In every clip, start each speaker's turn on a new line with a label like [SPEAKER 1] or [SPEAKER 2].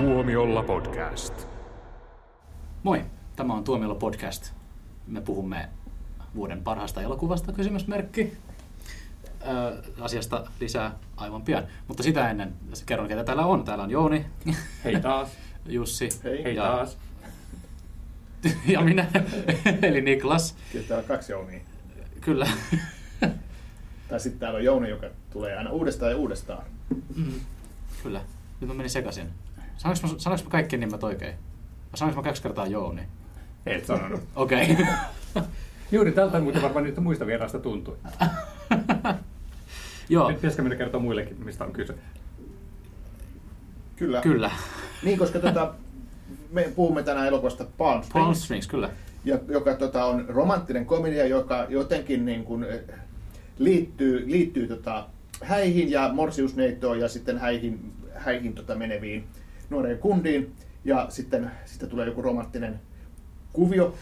[SPEAKER 1] Tuomiolla podcast.
[SPEAKER 2] Moi, tämä on Tuomiolla podcast. Me puhumme vuoden parhaasta elokuvasta, kysymysmerkki. Ö, asiasta lisää aivan pian. Mutta sitä ennen kerron, ketä täällä on. Täällä on Jouni,
[SPEAKER 3] Hei taas.
[SPEAKER 2] Jussi
[SPEAKER 3] Hei
[SPEAKER 2] ja,
[SPEAKER 3] taas.
[SPEAKER 2] ja minä, eli Niklas.
[SPEAKER 4] Kyllä täällä on kaksi Jounia.
[SPEAKER 2] Kyllä.
[SPEAKER 4] Tai sitten täällä on Jouni, joka tulee aina uudestaan ja uudestaan.
[SPEAKER 2] Kyllä. Nyt mä menin sekaisin. Sanoinko mä, sanoinko mä kaikki nimet oikein? Sanoinko mä kaksi kertaa Jouni?
[SPEAKER 3] Et sanonut.
[SPEAKER 2] Okei. Okay.
[SPEAKER 3] Juuri tältä muuten varmaan niistä muista vieraista tuntui.
[SPEAKER 2] Joo,
[SPEAKER 3] Nyt pitäisikö meidän kertoa muillekin, mistä on kyse?
[SPEAKER 4] Kyllä.
[SPEAKER 2] kyllä.
[SPEAKER 4] Niin, koska tota, me puhumme tänään elokuvasta Palm Springs,
[SPEAKER 2] Palm Springs, kyllä.
[SPEAKER 4] ja, joka tota, on romanttinen komedia, joka jotenkin niin kuin, eh, liittyy, liittyy tota, häihin ja morsiusneittoon ja sitten häihin, häihin tota, meneviin nuoreen kundiin. Ja sitten siitä tulee joku romanttinen kuvio.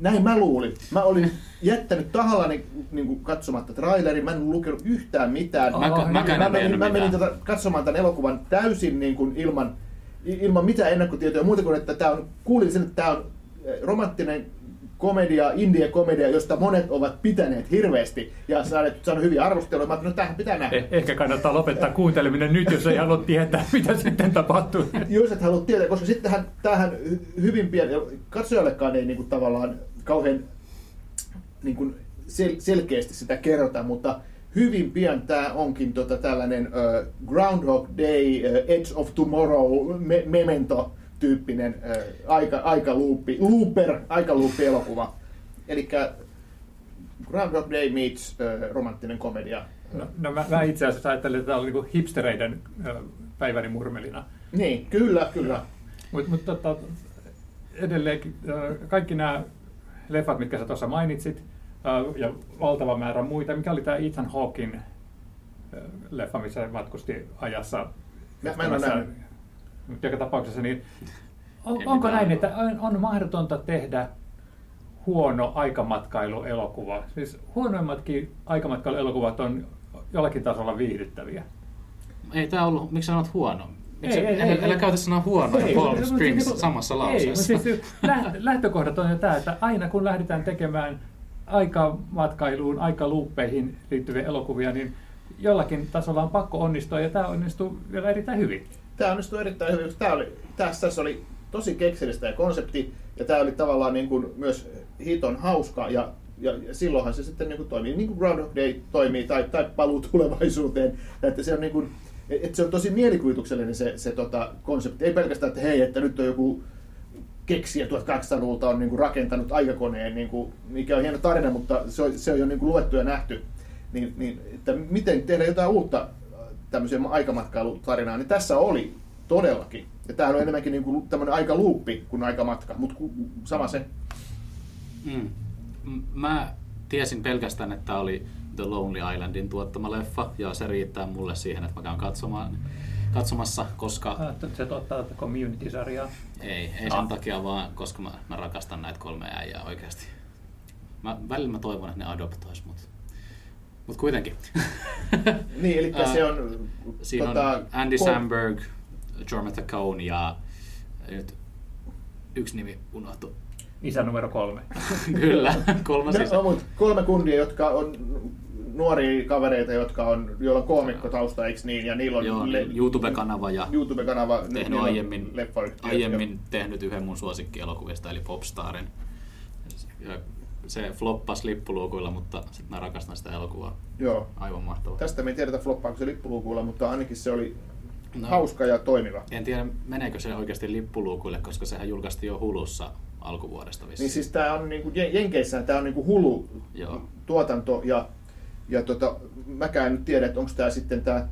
[SPEAKER 4] Näin mä luulin. Mä olin jättänyt tahallani niin kuin katsomatta trailerin. Mä en lukenut yhtään mitään.
[SPEAKER 2] Mä, mäkään
[SPEAKER 4] mä
[SPEAKER 2] en
[SPEAKER 4] menin, mä menin tota, katsomaan tämän elokuvan täysin niin kuin ilman, ilman mitään ennakkotietoja muuta kuin, että tämä on, kuulin sen, että tämä on eh, romanttinen komedia, indie-komedia, josta monet ovat pitäneet hirveästi ja saaneet, saanut hyviä arvosteluja. Mä no tämähän pitää nähdä.
[SPEAKER 3] Eh, ehkä kannattaa lopettaa kuunteleminen nyt, jos ei halua tietää, mitä sitten tapahtuu.
[SPEAKER 4] Jos et halua tietää, koska sittenhän tämähän hy- hyvin pieni, katsojallekaan ei niinku tavallaan kauhean niinku sel- selkeästi sitä kerrota, mutta hyvin pian tämä onkin tota tällainen uh, Groundhog Day, uh, Edge of Tomorrow, me- memento tyyppinen uh, aika, aikaluuppi, looper, aikaluuppi elokuva. Eli Groundhog Day meets uh, romanttinen komedia.
[SPEAKER 3] No, no mä, mä itse asiassa ajattelin, että tämä oli niinku hipstereiden päiväni murmelina.
[SPEAKER 4] Niin, kyllä, kyllä.
[SPEAKER 3] Mutta mut, tota, edelleenkin ö, kaikki nämä leffat, mitkä sä tuossa mainitsit, ja valtava määrä muita. Mikä oli tämä Ethan Hawkin leffa, missä matkusti ajassa?
[SPEAKER 4] Mä- mä en ole.
[SPEAKER 3] Mutta joka tapauksessa, niin on, onko näin, että on, on mahdotonta tehdä huono aikamatkailuelokuva? Siis huonoimmatkin aikamatkailuelokuvat on jollakin tasolla viihdyttäviä.
[SPEAKER 2] Ei tää ollut, miksi sanot huono? Miksi,
[SPEAKER 3] Ei, ei,
[SPEAKER 2] älä,
[SPEAKER 3] ei,
[SPEAKER 2] älä
[SPEAKER 3] ei.
[SPEAKER 2] käytä sanaa huono ja
[SPEAKER 3] Ei,
[SPEAKER 2] Palm
[SPEAKER 3] mutta- mutta
[SPEAKER 2] Springs
[SPEAKER 3] niinku-
[SPEAKER 2] samassa
[SPEAKER 3] Ei,
[SPEAKER 2] lauseessa.
[SPEAKER 3] mutta siis lä- lähtökohdat on jo tämä, että aina kun lähdetään tekemään aikamatkailuun, aikaluuppeihin liittyviä elokuvia, niin jollakin tasolla on pakko onnistua, ja tämä onnistuu vielä erittäin hyvin.
[SPEAKER 4] Tämä onnistui erittäin hyvin. Tämä oli, tässä, tässä oli tosi keksellistä ja konsepti, ja tämä oli tavallaan niin kuin myös hiton hauska, ja, ja, ja silloinhan se sitten niin kuin toimii, niin kuin Groundhog Day toimii, tai, tai paluu tulevaisuuteen, että se on niin kuin, että se on tosi mielikuvituksellinen se, se tota, konsepti. Ei pelkästään, että hei, että nyt on joku keksijä 1800-luvulta on niin kuin rakentanut aikakoneen, niin kuin, mikä on hieno tarina, mutta se on, se on jo niin kuin luettu ja nähty. Niin, niin, että miten tehdä jotain uutta tämmöiseen aikamatkailutarina, niin tässä oli todellakin. Ja tämähän on enemmänkin niin kuin tämmöinen aikaluuppi kuin aikamatka, mutta sama se.
[SPEAKER 2] Mm. Mä tiesin pelkästään, että oli The Lonely Islandin tuottama leffa, ja se riittää mulle siihen, että mä käyn katsomaan, katsomassa, koska...
[SPEAKER 3] Se tuottaa community-sarjaa.
[SPEAKER 2] Ei, ei sen
[SPEAKER 3] Ah.
[SPEAKER 2] takia vaan, koska mä, mä rakastan näitä kolme äijää oikeasti. Mä, välillä mä toivon, että ne adoptois mut. Mut kuitenkin.
[SPEAKER 4] Niin, eli
[SPEAKER 2] Ää,
[SPEAKER 4] se on...
[SPEAKER 2] Siinä
[SPEAKER 4] tota,
[SPEAKER 2] on Andy
[SPEAKER 4] ko-
[SPEAKER 2] Samberg, Jorma Cohn ja nyt yksi nimi unohtu.
[SPEAKER 3] Isä numero kolme.
[SPEAKER 2] Kyllä, kolmas
[SPEAKER 4] No,
[SPEAKER 2] isä.
[SPEAKER 4] no, mutta kolme kundia, jotka on nuoria kavereita, jotka on, joilla on koomikkotausta, eikö niin? Ja niillä on
[SPEAKER 2] Joo, niin YouTube-kanava ja
[SPEAKER 4] YouTube-kanava.
[SPEAKER 2] tehnyt aiemmin, aiemmin tehnyt yhden mun suosikkielokuvista, eli Popstarin. Ja se floppasi lippuluukuilla, mutta sitten mä rakastan sitä elokuvaa.
[SPEAKER 4] Joo.
[SPEAKER 2] Aivan mahtavaa.
[SPEAKER 4] Tästä me ei tiedetä floppaako se lippuluukulla, mutta ainakin se oli
[SPEAKER 2] No.
[SPEAKER 4] hauska ja toimiva.
[SPEAKER 2] En tiedä, meneekö se oikeasti lippuluukuille, koska sehän julkaistiin jo Hulussa alkuvuodesta vissiin.
[SPEAKER 4] Niin siis tää on niinku, Jen- Jenkeissähän tää on niinku hulu
[SPEAKER 2] Joo.
[SPEAKER 4] tuotanto ja, ja tota, mäkään en nyt tiedä, että onko tää sitten tää,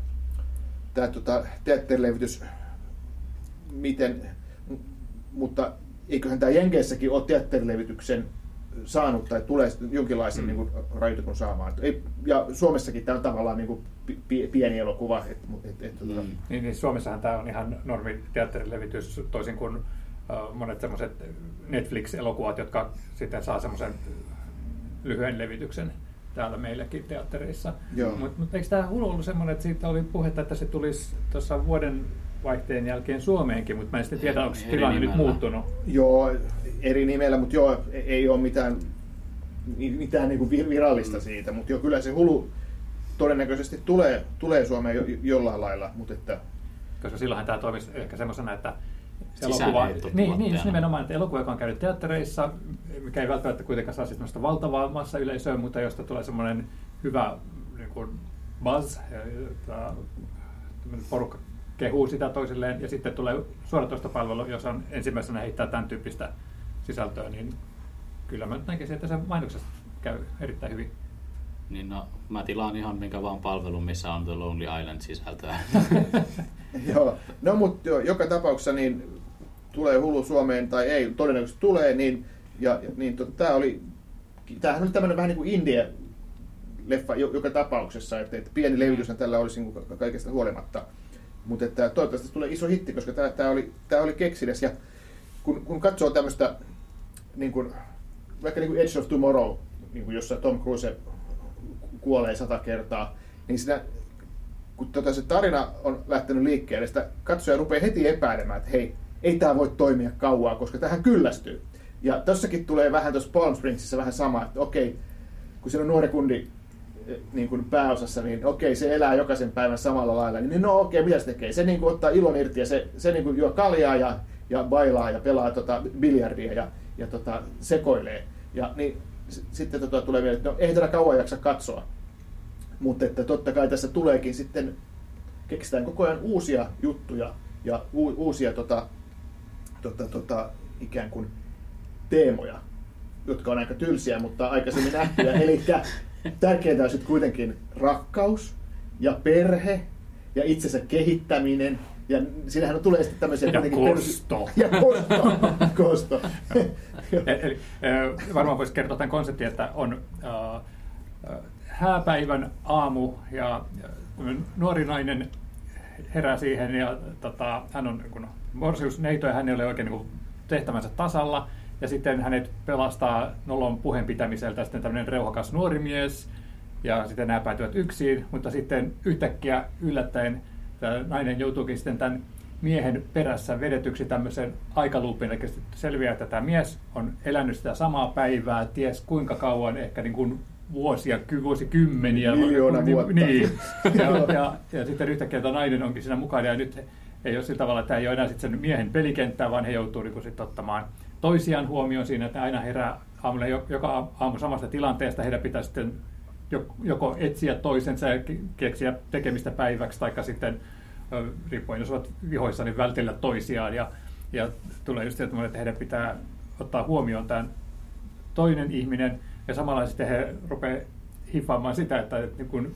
[SPEAKER 4] tää tota, teatterilevitys miten, mutta eiköhän tää Jenkeissäkin ole teatterilevityksen saanut tai tulee jonkinlaisen
[SPEAKER 2] Mm.
[SPEAKER 4] niin rajoitukun saamaan. Ei, ja Suomessakin tämä on tavallaan niin kuin pieni elokuva. Et, et, et,
[SPEAKER 2] Mm.
[SPEAKER 4] tota,
[SPEAKER 3] Niin, niin Suomessahan tämä on ihan normi teatterilevitys, toisin kuin monet semmoiset Netflix-elokuvat, jotka sitten saa semmoisen lyhyen levityksen täällä meilläkin teattereissa. Mutta mut eikö tämä Hulu ollut semmoinen, että siitä oli puhetta, että se tulisi tuossa vuoden vaihteen jälkeen Suomeenkin, mutta mä en sitten tiedä, onko tilanne nyt muuttunut.
[SPEAKER 4] Joo, eri nimellä, mutta joo, ei ole mitään, mitään niin kuin virallista siitä, mutta joo, kyllä se hulu todennäköisesti tulee, tulee Suomeen jo, jollain lailla, mutta että
[SPEAKER 3] Koska silloinhan tämä toimisi ehkä semmoisena, että
[SPEAKER 2] Sisäänheitto
[SPEAKER 3] niin, niin, nimenomaan, että elokuva, joka on käynyt teattereissa, mikä ei välttämättä kuitenkaan saa siis valtavaa massayleisöä, mutta josta tulee semmoinen hyvä niin kuin buzz, tämmöinen porukka kehuu sitä toisilleen, ja sitten tulee suoratoistopalvelu, jos on ensimmäisenä heittää tämän tyyppistä sisältöä, niin kyllä mä näkisin, että se mainoksessa käy erittäin hyvin.
[SPEAKER 2] Niin no, mä tilaan ihan minkä vaan palvelun, missä on The Lonely Island sisältöä.
[SPEAKER 4] Joo, no mutta jo, joka tapauksessa niin tulee Hulu Suomeen tai ei, todennäköisesti tulee, niin, ja, niin to, tämä oli, tämähän oli tämmöinen vähän niin kuin indie leffa jo- joka tapauksessa, että, että pieni levityshän tällä olisi niin kaikesta huolimatta. Mutta että toivottavasti tulee iso hitti, koska tämä, tämä, oli, tämä oli kekseliäs. Ja kun, kun katsoo tämmöistä, niin kuin, vaikka niin kuin Edge of Tomorrow, niin kuin jossa Tom Cruise kuolee sata kertaa, niin siinä kun tota se tarina on lähtenyt liikkeelle, sitä katsoja rupeaa heti epäilemään, että hei, ei tämä voi toimia kauaa, koska tähän kyllästyy. Ja tossakin tulee vähän tuossa Palm Springsissa vähän sama, että okei, kun siinä on nuori kundi niin kuin pääosassa, niin okei, se elää jokaisen päivän samalla lailla. Niin no okei, mitä se tekee? Se niin kuin ottaa ilon irti ja se, se niin kuin juo kaljaa ja, ja bailaa ja pelaa tota biljardia ja, ja tota, sekoilee. Ja niin, sitten tota, tulee vielä, että no ei tätä kauan jaksa katsoa. Mutta että totta kai tässä tuleekin sitten, keksitään koko ajan uusia juttuja ja u- uusia tota, tota, tota, ikään kuin teemoja, jotka on aika tylsiä, mutta aikaisemmin nähtyjä. Eli tärkeintä on sitten kuitenkin rakkaus ja perhe ja itsensä kehittäminen. Ja siinähän tulee sitten tämmöisiä
[SPEAKER 3] Ja kosto.
[SPEAKER 4] ja kosto. kosto.
[SPEAKER 3] Eli, varmaan voisi kertoa tämän konseptin, että on äh, hääpäivän aamu ja nuori nainen herää siihen ja tota, hän on niin morsiusneito ja hän ei ole oikein niin kuin tehtävänsä tasalla. Ja sitten hänet pelastaa nolon puheen pitämiseltä sitten tämmöinen reuhakas nuori mies. Ja sitten nämä päätyvät yksin, mutta sitten yhtäkkiä yllättäen tämä nainen joutuukin sitten tämän miehen perässä vedetyksi tämmöisen aikaluupin, eli selviää, että tämä mies on elänyt sitä samaa päivää, ties kuinka kauan, ehkä niin kuin vuosia, ky- vuosikymmeniä.
[SPEAKER 4] Miljoona
[SPEAKER 3] Niin,
[SPEAKER 4] vuotta.
[SPEAKER 3] Niin. Ja, ja, ja sitten yhtäkkiä tämä nainen onkin siinä mukana, ja nyt ei ole sillä tavalla, että tämä ei ole enää sitten sen miehen pelikenttää, vaan he joutuu niin sitten ottamaan toisiaan huomioon siinä, että aina herää aamulla jo- joka aamu samasta tilanteesta, heidän pitää sitten jo- joko etsiä toisensa ja ke- keksiä tekemistä päiväksi, tai sitten riippuen jos ovat vihoissa, niin vältellä toisiaan. Ja, ja tulee just se, että heidän pitää ottaa huomioon tämän toinen ihminen, ja samalla sitten he rupeaa hiffaamaan sitä, että, että, niin kun,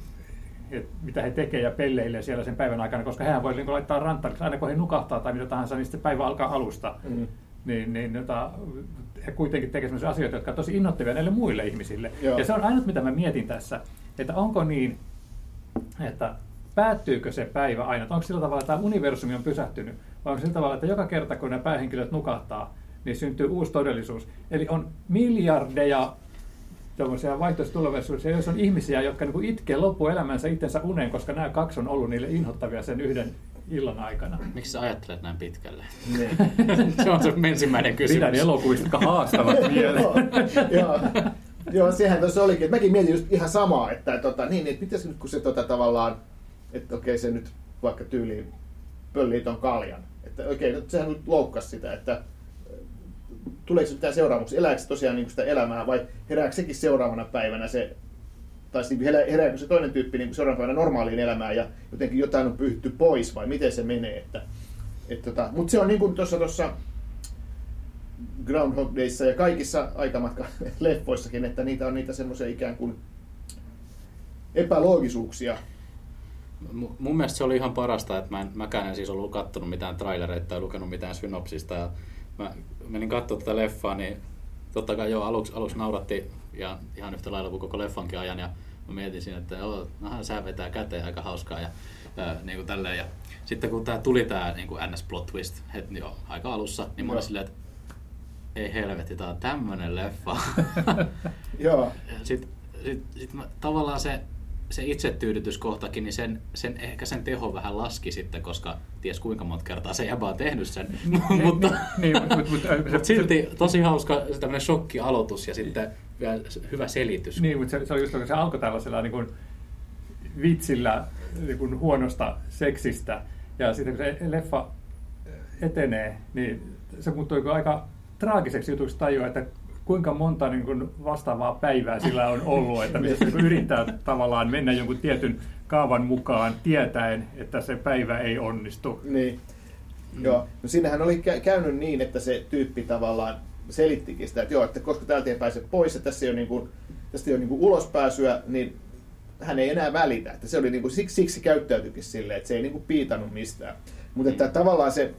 [SPEAKER 3] että mitä he tekevät ja pelleilee siellä sen päivän aikana, koska hän voi niin laittaa rantariksi aina kun he nukahtaa tai mitä tahansa, niin sitten päivä alkaa alusta.
[SPEAKER 4] Mm.
[SPEAKER 3] Niin, niin jota, he kuitenkin tekevät sellaisia asioita, jotka on tosi innoittavia näille muille ihmisille.
[SPEAKER 4] Joo.
[SPEAKER 3] Ja se on ainut, mitä mä mietin tässä, että onko niin, että päättyykö se päivä aina, että onko sillä tavalla, että tämä universumi on pysähtynyt, vai onko sillä tavalla, että joka kerta kun nämä päähenkilöt nukahtaa, niin syntyy uusi todellisuus. Eli on miljardeja tämmöisiä vaihtoehtoisia jos on ihmisiä, jotka niin itkee loppuelämänsä itsensä uneen, koska nämä kaksi on ollut niille inhottavia sen yhden illan aikana.
[SPEAKER 2] Miksi sä ajattelet näin pitkälle?
[SPEAKER 4] Niin.
[SPEAKER 2] se on se ensimmäinen
[SPEAKER 3] Pidän
[SPEAKER 2] kysymys.
[SPEAKER 3] elokuvista, jotka haastavat mieleen.
[SPEAKER 4] Joo, joo, sehän tuossa olikin. Että mäkin mietin just ihan samaa, että tota, niin, että miten se nyt kun se tota, tavallaan, että okei se nyt vaikka tyyliin pöllii ton kaljan. Että okei, nyt sehän nyt loukkasi sitä, että äh, tuleeko se mitään seuraamuksia, elääkö se tosiaan niin sitä elämää vai herääkö sekin seuraavana päivänä se, tai siis herää- herääkö se toinen tyyppi niin seuraavana päivänä normaaliin elämään ja jotenkin jotain on pyyhitty pois vai miten se menee. Että, et tota, Mutta se on niin kuin tuossa tuossa Groundhog Dayssa ja kaikissa aikamatka-leffoissakin, että niitä on niitä semmoisia ikään kuin epäloogisuuksia.
[SPEAKER 2] Mu- Mun mielestä se oli ihan parasta, että mä en, mäkään en siis ollut kattonut mitään trailereita tai lukenut mitään synopsista. Ja mä menin katsomaan tätä leffaa, niin totta kai joo, aluksi, aluksi nauratti ja ihan yhtä lailla kuin koko leffankin ajan. Ja mä mietin siinä, että joo, nahan sää vetää käteen aika hauskaa ja, ja niin kuin tälleen. Ja sitten kun tää tuli tää niin kuin NS Plot Twist heti jo aika alussa, niin mä olin silleen, että ei helvetti, tää on tämmönen leffa.
[SPEAKER 4] Joo,
[SPEAKER 2] sitten sit, sit mä, tavallaan se, se itsetyydytyskohtakin, niin sen, sen, ehkä sen teho vähän laski sitten, koska ties kuinka monta kertaa se jäbä on tehnyt sen. mutta,
[SPEAKER 3] niin, mutta, mutta, mutta,
[SPEAKER 2] mutta silti tosi hauska se tämmöinen shokkialoitus ja sitten vielä hyvä selitys.
[SPEAKER 3] Niin, mutta se, se oli just kun se alkoi tällaisella niin kuin vitsillä niin kuin huonosta seksistä. Ja sitten kun se leffa etenee, niin se muuttui aika traagiseksi jutuksi tajua, että kuinka monta niin kuin vastaavaa päivää sillä on ollut, että missä se niin yrittää tavallaan mennä jonkun tietyn kaavan mukaan tietäen, että se päivä ei onnistu.
[SPEAKER 4] Niin. Mm. Joo. No sinnehän oli käynyt niin, että se tyyppi tavallaan selittikin sitä, että joo, että koska täältä ei pääse pois ja tässä ei ole, niin kuin, tästä ei ole niin kuin ulospääsyä, niin hän ei enää välitä. Että se oli niin kuin, siksi, siksi käyttäytyikin silleen, että se ei niin kuin piitannut mistään. Mutta että mm. tavallaan se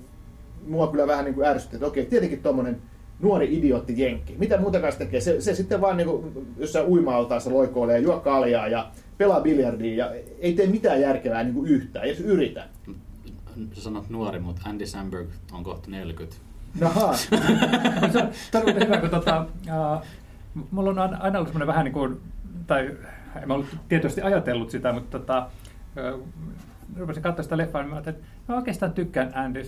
[SPEAKER 4] mua kyllä vähän niin kuin ärsytti, että okei, tietenkin tuommoinen nuori idiootti jenkki. Mitä muuta kanssa tekee? Se, se sitten vaan niin kuin, jossain uima-altaassa loikoilee, juo kaljaa ja pelaa biljardia ja ei tee mitään järkevää niin kuin yhtään, edes yritä.
[SPEAKER 2] Sä sanot nuori, mutta Andy Samberg on kohta 40.
[SPEAKER 3] Naha. se on hyvä, kun tota, uh, mulla on aina ollut semmoinen vähän niin kuin, tai en mä ollut tietysti ajatellut sitä, mutta tota, rupesin katsoa sitä leffaa, niin mä että mä oikeastaan tykkään Andy,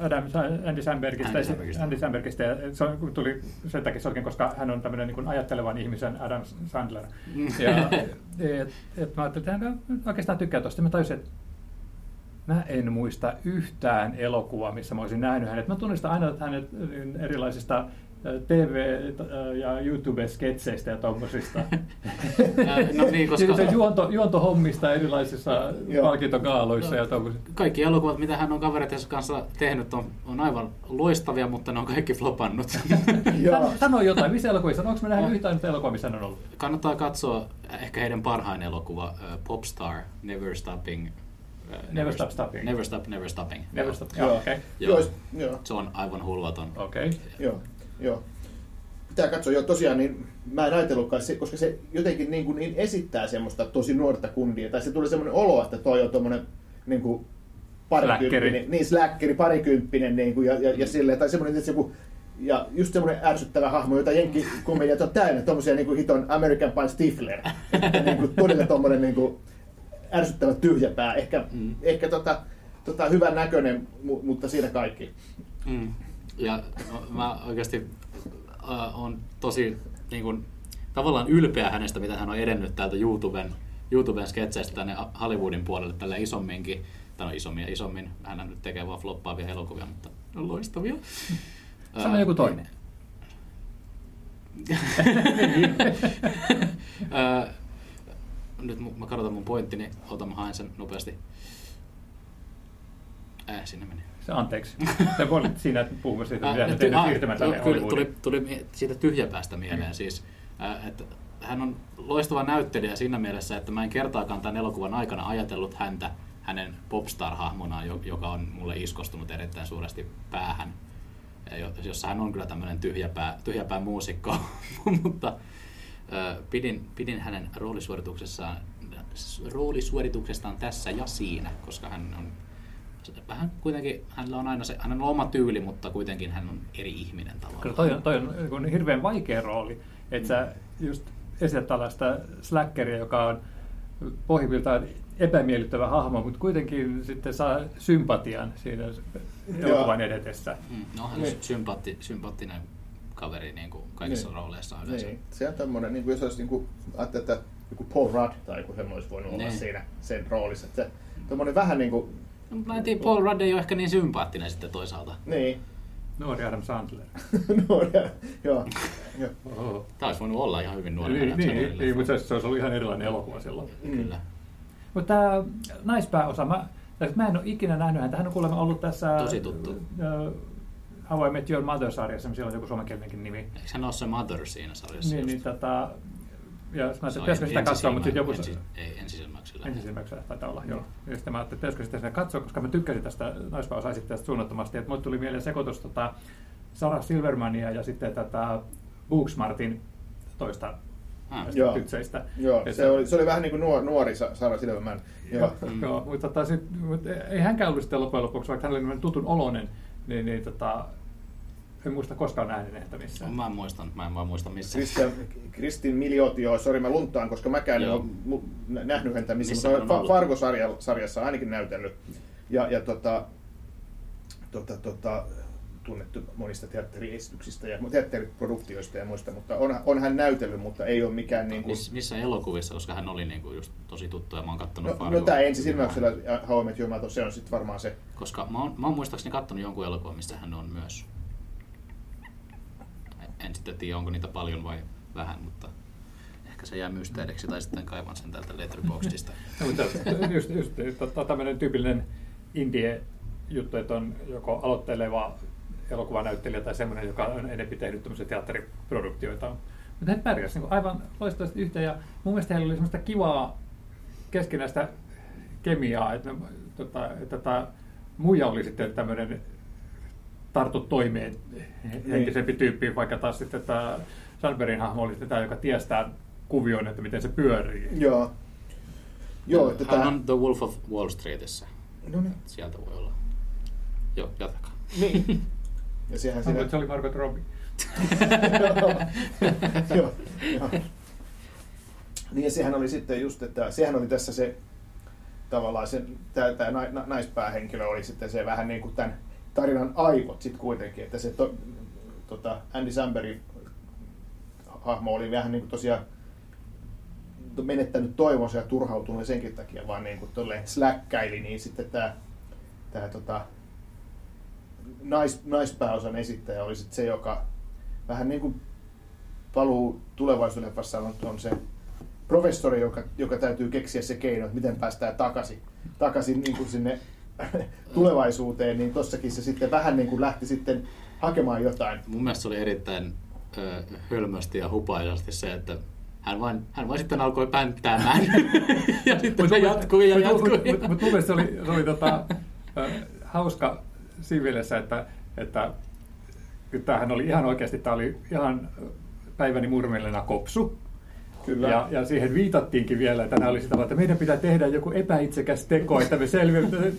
[SPEAKER 3] Adam, Andy Sambergista.
[SPEAKER 2] Andy Sambergista.
[SPEAKER 3] Andy Sambergista ja se on, tuli sen takia se koska hän on tämmöinen niin ajattelevan ihmisen Adam Sandler. Mm. Ja, et, et mä ajattelin, että hän oikeastaan tykkää tuosta. Mä tajusin, että Mä en muista yhtään elokuvaa, missä mä olisin nähnyt hänet. Mä tunnistan aina hänet erilaisista TV- ja YouTube-sketseistä ja tommosista.
[SPEAKER 2] no niin, koska...
[SPEAKER 3] Se juonto, juontohommista erilaisissa palkintokaaloissa ja tommosista.
[SPEAKER 2] Kaikki elokuvat, mitä hän on kavereiden kanssa tehnyt, on, on aivan loistavia, mutta ne on kaikki flopannut.
[SPEAKER 3] Sano jotain, missä elokuvissa? Onko me nähnyt yhtään elokuvaa, missä on ollut?
[SPEAKER 2] Kannattaa katsoa ehkä heidän parhain elokuva, uh, Popstar, Never Stopping
[SPEAKER 3] Never, never Stop Stopping.
[SPEAKER 2] Never Stop, Never Stopping.
[SPEAKER 3] Never Stop, joo, okay.
[SPEAKER 2] joo. joo. Se on aivan hulvaton.
[SPEAKER 3] Okei. Okay.
[SPEAKER 4] Joo. Joo. Pitää katsoa, jo tosiaan, niin mä en ajatellutkaan, koska se jotenkin niin, kuin, niin esittää semmoista tosi nuorta kundia, tai se tulee semmoinen olo, että toi on tuommoinen niin kuin parikymppinen, niin släkkeri, parikymppinen, niin kuin, ja, ja, ja silleen, tai semmoinen, että se joku, ja just semmoinen ärsyttävä hahmo, jota komediat on täynnä, tommosia niin kuin hiton American Pie Stifler, että niin kuin, todella tommoinen niin kuin, ärsyttävä tyhjäpää, ehkä, mm. ehkä tota, tota, hyvän näköinen, mutta siinä kaikki.
[SPEAKER 2] Mm. Ja no, mä oikeasti äh, on tosi niin kuin, tavallaan ylpeä hänestä, mitä hän on edennyt täältä YouTuben, YouTuben sketseistä tänne Hollywoodin puolelle tällä isomminkin. Tai no isommin ja isommin. Hän nyt tekee vaan floppaavia elokuvia, mutta on loistavia.
[SPEAKER 3] Sano joku toinen.
[SPEAKER 2] nyt mä katsotan mun pointtini, ota mä haen sen nopeasti. Äh, sinne meni.
[SPEAKER 3] Se anteeksi. Se voi siinä, että puhumme siitä, mitä hän tehnyt siirtymään tälle
[SPEAKER 2] tuli, tuli, tuli siitä tyhjäpäästä mieleen mm. siis, äh, että hän on loistava näyttelijä siinä mielessä, että mä en kertaakaan tämän elokuvan aikana ajatellut häntä hänen popstar-hahmonaan, joka on mulle iskostunut erittäin suuresti päähän, jossa hän on kyllä tämmöinen tyhjäpää, tyhjäpää muusikko, mutta äh, pidin, pidin hänen roolisuorituksessaan roolisuorituksestaan tässä ja siinä, koska hän on vähän kuitenkin, hänellä on aina se, hänellä on oma tyyli, mutta kuitenkin hän on eri ihminen tavallaan.
[SPEAKER 3] Kyllä toi on, toi on niin hirveän vaikea rooli, että mm. sä just esität tällaista slackeria, joka on pohjimmiltaan epämiellyttävä hahmo, mutta kuitenkin sitten saa sympatian siinä elokuvan edetessä.
[SPEAKER 2] Mm, no hän on niin. sympatti, sympaattinen kaveri niin kuin kaikissa niin. rooleissa yleensä.
[SPEAKER 4] Niin. Se on tämmöinen, niin kuin jos olisi niin kuin, että joku Paul Rudd tai joku semmoinen olisi voinut niin. olla siinä sen roolissa. Että se, vähän niin kuin
[SPEAKER 2] mä en tiedä, Paul Rudd ei ole ehkä niin sympaattinen sitten toisaalta.
[SPEAKER 4] Niin.
[SPEAKER 3] Nuori Adam Sandler.
[SPEAKER 4] nuori, joo.
[SPEAKER 2] Oho. Tämä olisi voinut olla ihan hyvin nuori
[SPEAKER 3] niin, Adam Sandler. Niin, niin, mutta se olisi ollut ihan erilainen elokuva silloin.
[SPEAKER 2] Mm. Kyllä.
[SPEAKER 3] Mutta tämä naispääosa, mä, mä en ole ikinä nähnyt häntä. Hän on kuulemma ollut tässä...
[SPEAKER 2] Tosi tuttu. Uh,
[SPEAKER 3] How I Met Your Mother-sarjassa, siellä on joku suomenkielinenkin nimi.
[SPEAKER 2] Eikö hän ole se Mother siinä sarjassa?
[SPEAKER 3] Niin, niin tota, ja mä ajattelin, että sitä katsoa, mutta sitten joku...
[SPEAKER 2] Ensi, ei, ensisilmäyksellä.
[SPEAKER 3] Ensisilmäyksellä taitaa olla, joo. Ja sitten mä ajattelin, että pitäisikö sitä katsoa, koska mä tykkäsin tästä naisvaosaisitteestä suunnattomasti. Että mulle tuli mieleen sekoitus tota Sarah Silvermania ja sitten tätä Booksmartin toista ah. tytseistä.
[SPEAKER 4] Joo, se, oli, se oli vähän niin kuin nuori, nuori Sarah Silverman.
[SPEAKER 3] Joo, mm. joo mutta, tota, sit, mutta ei hänkään ollut sitten loppujen lopuksi, vaikka hän oli tutun oloinen, niin, niin tota, en muista koskaan nähneet missään.
[SPEAKER 2] Mä en muistan, mä en vaan muista missä.
[SPEAKER 4] Christian, Kristin Miliotio, sori mä luntaan, koska mäkään en ole nähnyt häntä missä,
[SPEAKER 2] Missä
[SPEAKER 4] mutta? Fargo-sarjassa on ainakin näytellyt. Ja, ja tota, tota, tota, tunnettu monista teatteriesityksistä ja teatteriproduktioista ja muista, mutta on, on hän näytellyt, mutta ei ole mikään niin kuin,
[SPEAKER 2] Miss, missä elokuvissa, koska hän oli niinku just tosi tuttu ja mä oon kattonut
[SPEAKER 4] No, no tämä ensisilmäyksellä How I Met Your Mother, se on sitten varmaan se.
[SPEAKER 2] Koska mä oon, mä oon muistaakseni kattonut jonkun elokuvan, missä hän on myös. En sitten tiedä, onko niitä paljon vai vähän, mutta ehkä se jää mysteeriksi tai sitten kaivan sen täältä Letterboxdista.
[SPEAKER 3] No, mutta tämmöinen tyypillinen indie-juttu, että on joko aloitteleva elokuvanäyttelijä tai semmoinen, joka on enemmän tehnyt tämmöisiä teatteriproduktioita. Mutta he pärjäsivät niin aivan loistavasti yhteen ja mun mielestä heillä oli semmoista kivaa keskinäistä kemiaa, että, tota, että tota, muija oli sitten tämmöinen tartu toimeen henkisempi tyyppi, vaikka taas sitten tämä Sandbergin hahmo oli sitten tämä, joka tiestää kuvion, että miten se pyörii.
[SPEAKER 4] Joo. Joo, että
[SPEAKER 2] hän
[SPEAKER 4] tää,
[SPEAKER 2] on The Wolf of Wall Streetissä.
[SPEAKER 4] no niin.
[SPEAKER 2] Sieltä voi olla. Joo, jatkakaa.
[SPEAKER 4] niin. Ja sehän siinä...
[SPEAKER 3] se oli Margot Robbie.
[SPEAKER 4] joo, joo. Niin ja sehän oli sitten just, että sehän oli tässä se tavallaan se, tämä, tämä nai- na- naispäähenkilö oli sitten se vähän niin kuin tämän tarinan aivot sitten kuitenkin, että se to, tota, Andy Sambergin hahmo oli vähän niin kuin tosiaan menettänyt toivonsa ja turhautunut senkin takia vaan niin kuin släkkäili, niin sitten tämä, tämä tota, nais, naispääosan esittäjä oli sitten se, joka vähän niin kuin paluu tulevaisuuden on, on se professori, joka, joka täytyy keksiä se keino, että miten päästään takaisin, takaisin niin kuin sinne tulevaisuuteen, niin tossakin se sitten vähän niin kuin lähti sitten hakemaan jotain.
[SPEAKER 2] Mun mielestä se oli erittäin ö, hölmösti ja hupaisasti se, että hän vain, hän vain sitten alkoi pänttäämään. ja sitten se jatkui ja jatkui.
[SPEAKER 3] Mutta mut, mut mun mielestä se oli, se oli tota, hauska siinä mielessä, että, että tämähän oli ihan oikeasti, tämä oli ihan päiväni murmeellena kopsu.
[SPEAKER 4] Kyllä.
[SPEAKER 3] Ja, ja siihen viitattiinkin vielä, että oli sitä, että meidän pitää tehdä joku epäitsekäs teko, että me selviämme,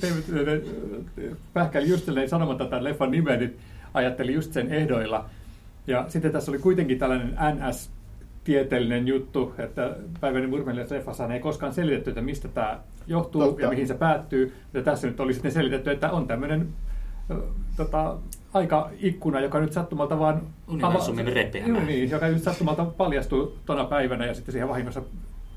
[SPEAKER 3] pähkäli just sanomatta tämän leffan nimen, niin ajattelin just sen ehdoilla. Ja sitten tässä oli kuitenkin tällainen NS tieteellinen juttu, että Päiväni murmeellisessa leffassa ei koskaan selitetty, että mistä tämä johtuu
[SPEAKER 4] Totta.
[SPEAKER 3] ja mihin se päättyy. Ja tässä nyt oli sitten selitetty, että on tämmöinen tota, aikaikkuna, joka nyt sattumalta vaan...
[SPEAKER 2] Universumin
[SPEAKER 3] ava-
[SPEAKER 2] repeämä.
[SPEAKER 3] Joo, niin, joka nyt sattumalta paljastuu tuona päivänä ja sitten siihen vahingossa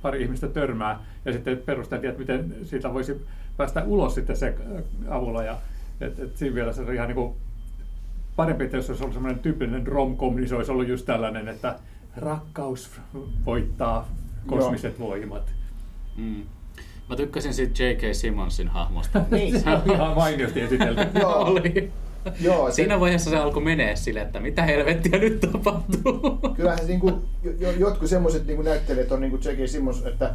[SPEAKER 3] pari ihmistä törmää. Ja sitten perusteltiin, että miten siitä voisi päästä ulos sitten se äh, avulla. Ja, et, et siinä mielessä se on ihan niin kuin parempi, että jos olisi ollut semmoinen tyypillinen romcom, niin se olisi ollut just tällainen, että rakkaus voittaa kosmiset voimat.
[SPEAKER 2] Mm. Mä tykkäsin siitä J.K. Simmonsin hahmosta.
[SPEAKER 4] Niin.
[SPEAKER 3] Se on ihan mainiosti esitelty.
[SPEAKER 4] Joo.
[SPEAKER 2] oli.
[SPEAKER 4] Joo, se-
[SPEAKER 2] Siinä vaiheessa se alkoi menee sille, että mitä helvettiä nyt tapahtuu.
[SPEAKER 4] kyllähän se niinku, jo, jo- jotkut semmoiset niinku näyttelijät on niinku J.K. Simmons, että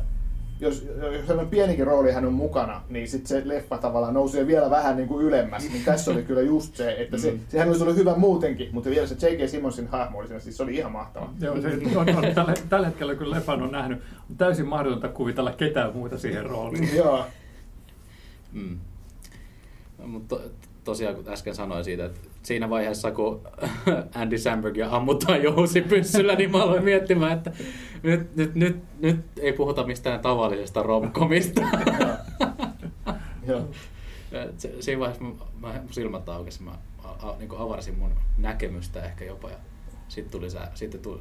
[SPEAKER 4] jos, jos sellainen pienikin rooli hän on mukana, niin sitten se leffa tavallaan nousee vielä vähän niin kuin ylemmäs. Niin tässä oli kyllä just se, että se, sehän olisi ollut hyvä muutenkin, mutta vielä se J.K. Simmonsin hahmo oli siinä, siis se oli ihan mahtava.
[SPEAKER 3] Joo, se on, on, tällä, tällä hetkellä kun leffan on nähnyt, on täysin mahdotonta kuvitella ketään muuta siihen rooliin.
[SPEAKER 4] Joo,
[SPEAKER 2] Mm. No, mutta to, tosiaan kun äsken sanoin siitä, että siinä vaiheessa kun Andy Sambergia ammutaan jousipyssyllä, niin mä aloin miettimään, että nyt, nyt, nyt, nyt ei puhuta mistään tavallisesta romkomista.
[SPEAKER 4] joo.
[SPEAKER 2] Siinä vaiheessa mä, mä mun silmät aukesi, mä a, a, niin avarsin mun näkemystä ehkä jopa ja sitten tuli, sä, sitten tuli,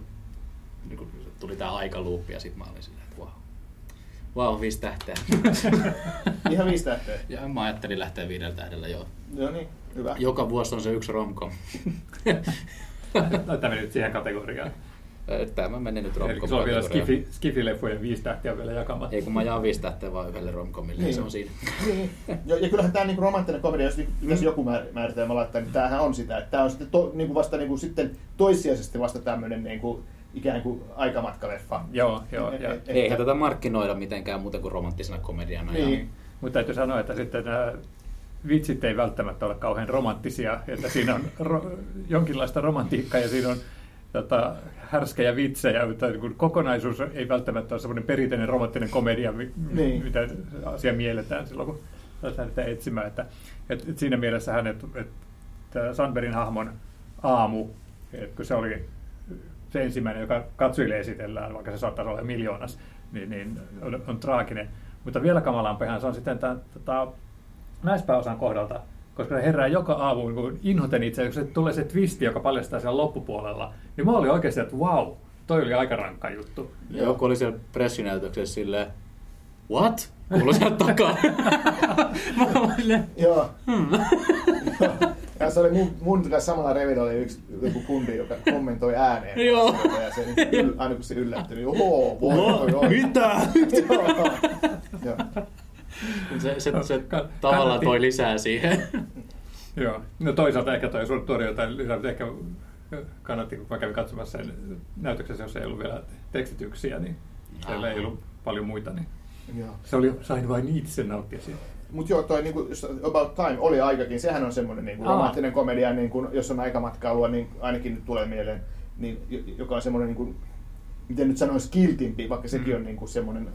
[SPEAKER 2] niin kuin, tuli tää aikaluuppi ja sitten mä olin silleen, että wow. Wow, viisi tähteä.
[SPEAKER 4] Ihan viisi tähteä.
[SPEAKER 2] ja mä ajattelin lähteä viidellä tähdellä, joo.
[SPEAKER 4] No niin, hyvä.
[SPEAKER 2] Joka vuosi on se yksi romcom.
[SPEAKER 3] Tämä meni nyt siihen kategoriaan.
[SPEAKER 2] Tämä meni nyt
[SPEAKER 3] Eli
[SPEAKER 2] romcom
[SPEAKER 3] se on vielä skifi, skifileffojen viisi tähtiä vielä jakamatta.
[SPEAKER 2] Ei kun mä jaan viisi tähteä vaan yhdelle romcomille, niin. se on siinä.
[SPEAKER 4] Niin. Ja, ja kyllähän tämä niinku romanttinen komedia, jos pitäisi joku määr- määritelmä laittaa, niin tämähän on sitä. Että tämä on sitten to, niinku vasta niinku sitten toissijaisesti vasta tämmöinen niinku, ikään kuin aikamatkaleffa.
[SPEAKER 3] Joo, joo. Ja,
[SPEAKER 4] Et-
[SPEAKER 2] Eihän tätä markkinoida mitenkään muuten kuin romanttisena komediana.
[SPEAKER 4] Niin.
[SPEAKER 2] Ja
[SPEAKER 3] mutta täytyy sanoa, että sitten nämä vitsit ei välttämättä ole kauhean romanttisia, että siinä on ro, jonkinlaista romantiikkaa ja siinä on tota, härskejä vitsejä, mutta kuin kokonaisuus ei välttämättä ole semmoinen perinteinen romanttinen komedia, mi-
[SPEAKER 4] Niin.
[SPEAKER 3] mitä asia mielletään silloin, kun lähdetään etsimään. Että, et, et siinä mielessähän, että et, Sandbergin hahmon aamu, että kun se oli se ensimmäinen, joka katsojille esitellään, vaikka se saattaisi olla miljoonas, niin, niin on, on traaginen. Mutta vielä kamalampihan se on sitten tämän tota, naispääosan kohdalta, koska se herää joka aamu niin inhoten itse, kun se tulee se twisti, joka paljastaa siellä loppupuolella, niin mä olin oikeasti, että wow, toi oli aika rankka juttu.
[SPEAKER 2] Ja joku oli siellä pressinäytöksessä silleen, what? Kuuluu sieltä takaa. mä olin
[SPEAKER 4] Joo. Joo. Ja se oli mun, mun kanssa samalla revillä oli yksi joku kundi, joka kommentoi ääneen.
[SPEAKER 2] Joo.
[SPEAKER 4] Ja se, niin yl, aina kun se yllättyi, niin oho, voi, voi, voi.
[SPEAKER 2] Mitä?
[SPEAKER 4] Joo.
[SPEAKER 2] Se, se, se tavallaan toi lisää siihen.
[SPEAKER 3] Joo, no toisaalta ehkä toi sulle tuoda jotain lisää, mutta ehkä kannatti, kun mä kävin katsomassa sen näytöksessä, jos ei ollut vielä tekstityksiä, niin siellä ei ollut paljon muita, niin
[SPEAKER 4] Joo.
[SPEAKER 3] se oli, sain vain itse nauttia siitä.
[SPEAKER 4] Mut joo, toi niinku, About Time oli aikakin, sehän on semmoinen niinku romanttinen komedia, niinku, jos on aikamatkailua, niin ainakin nyt tulee mieleen, niin, jo- joka on semmoinen, niinku, miten nyt sanoisi, kiltimpi, vaikka sekin
[SPEAKER 3] Mm.
[SPEAKER 4] on niinku semmoinen,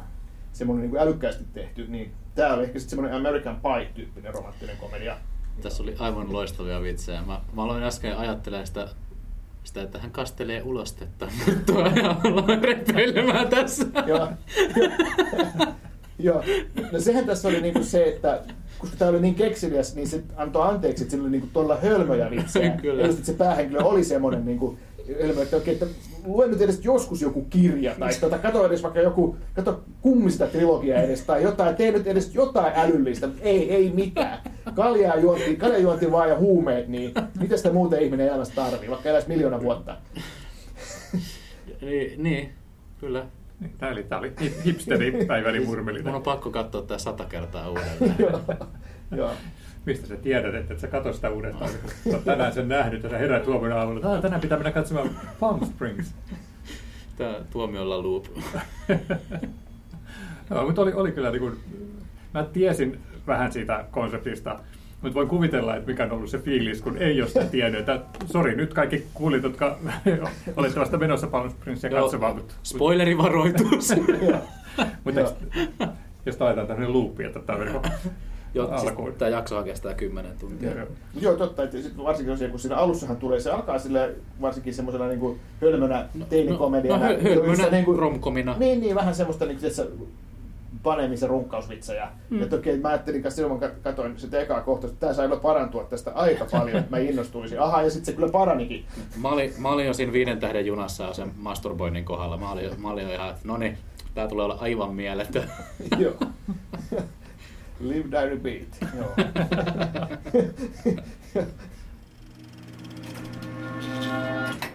[SPEAKER 4] semmoinen niinku älykkäästi tehty, niin tää oli ehkä sitten semmoinen American Pie-tyyppinen romanttinen komedia.
[SPEAKER 2] Tässä oli aivan loistavia vitsejä. Mä, mä aloin äsken ajattelemaan sitä, sitä, että hän kastelee ulostetta muttua ja aloin repeilemään tässä.
[SPEAKER 4] Joo. Joo. No sehän tässä oli niinku se, että koska tämä oli niin kekseliäs, niin se antoi anteeksi, että sillä oli niinku todella hölmöjä vitsejä.
[SPEAKER 2] Kyllä.
[SPEAKER 4] Ja just, että se päähenkilö oli semmoinen niinku, hölmö, että, oikein, että lue nyt edes joskus joku kirja, tai tota, kato edes vaikka joku, kato kummista trilogiaa edes, tai jotain, tee nyt edes jotain älyllistä, ei, ei mitään. Kaljaa juonti, kalja juonti vaan ja huumeet, niin mitä sitä muuten ihminen elämässä tarvii, vaikka eläisi miljoona vuotta.
[SPEAKER 2] Niin, niin, kyllä.
[SPEAKER 3] Niin, Tämä oli, tämä oli hipsteripäiväni murmeli.
[SPEAKER 2] Mun on pakko katsoa tää sata kertaa uudelleen.
[SPEAKER 4] Joo.
[SPEAKER 3] Mistä sä tiedät, että et sä katso sitä uudestaan, kun sä oot tänään sen nähnyt ja sä herät huomenna aamulla, että "Ah, tänään pitää mennä katsomaan Palm Springs.
[SPEAKER 2] Tää tuomiolla loop.
[SPEAKER 3] Joo, mutta oli, oli kyllä niin kuin, mä tiesin vähän siitä konseptista, mutta voin kuvitella, että mikä on ollut se fiilis, kun ei ole sitä tiennyt. Että, sori, nyt kaikki kuulit, jotka olette vasta menossa Palm Springsia katsomaan. Mutta,
[SPEAKER 2] Spoilerivaroitus.
[SPEAKER 3] Mutta jos laitetaan tämmöinen luuppi, että tämä verkko
[SPEAKER 2] Joo,
[SPEAKER 3] alkuun.
[SPEAKER 2] siis tää jakso kestää 10 tuntia.
[SPEAKER 3] Joo.
[SPEAKER 4] Joo, totta, että sit varsinkin tosiaan, kun siinä alussahan tulee, se alkaa sillä varsinkin semmoisena niin hölmönä teinikomediana.
[SPEAKER 2] no, hö- hölmönä
[SPEAKER 4] niinku-
[SPEAKER 2] romcomina.
[SPEAKER 4] Niin, niin, vähän semmoista niin, että panemis- ja runkkausvitsejä.
[SPEAKER 2] Mm.
[SPEAKER 4] Että okei, mä ajattelin kanssa silloin, kun katsoin sitä ekaa kohtaa, että tämä sai parantua tästä aika paljon, että mä innostuisin. Aha, ja sitten se kyllä paranikin.
[SPEAKER 2] Mä olin, mä olin jo siinä viiden tähden junassa sen masturboinnin kohdalla. Mä olin, jo- mä olin jo ihan, että no niin, tää tulee olla aivan mieletön.
[SPEAKER 4] Joo. lived that repeat. You know.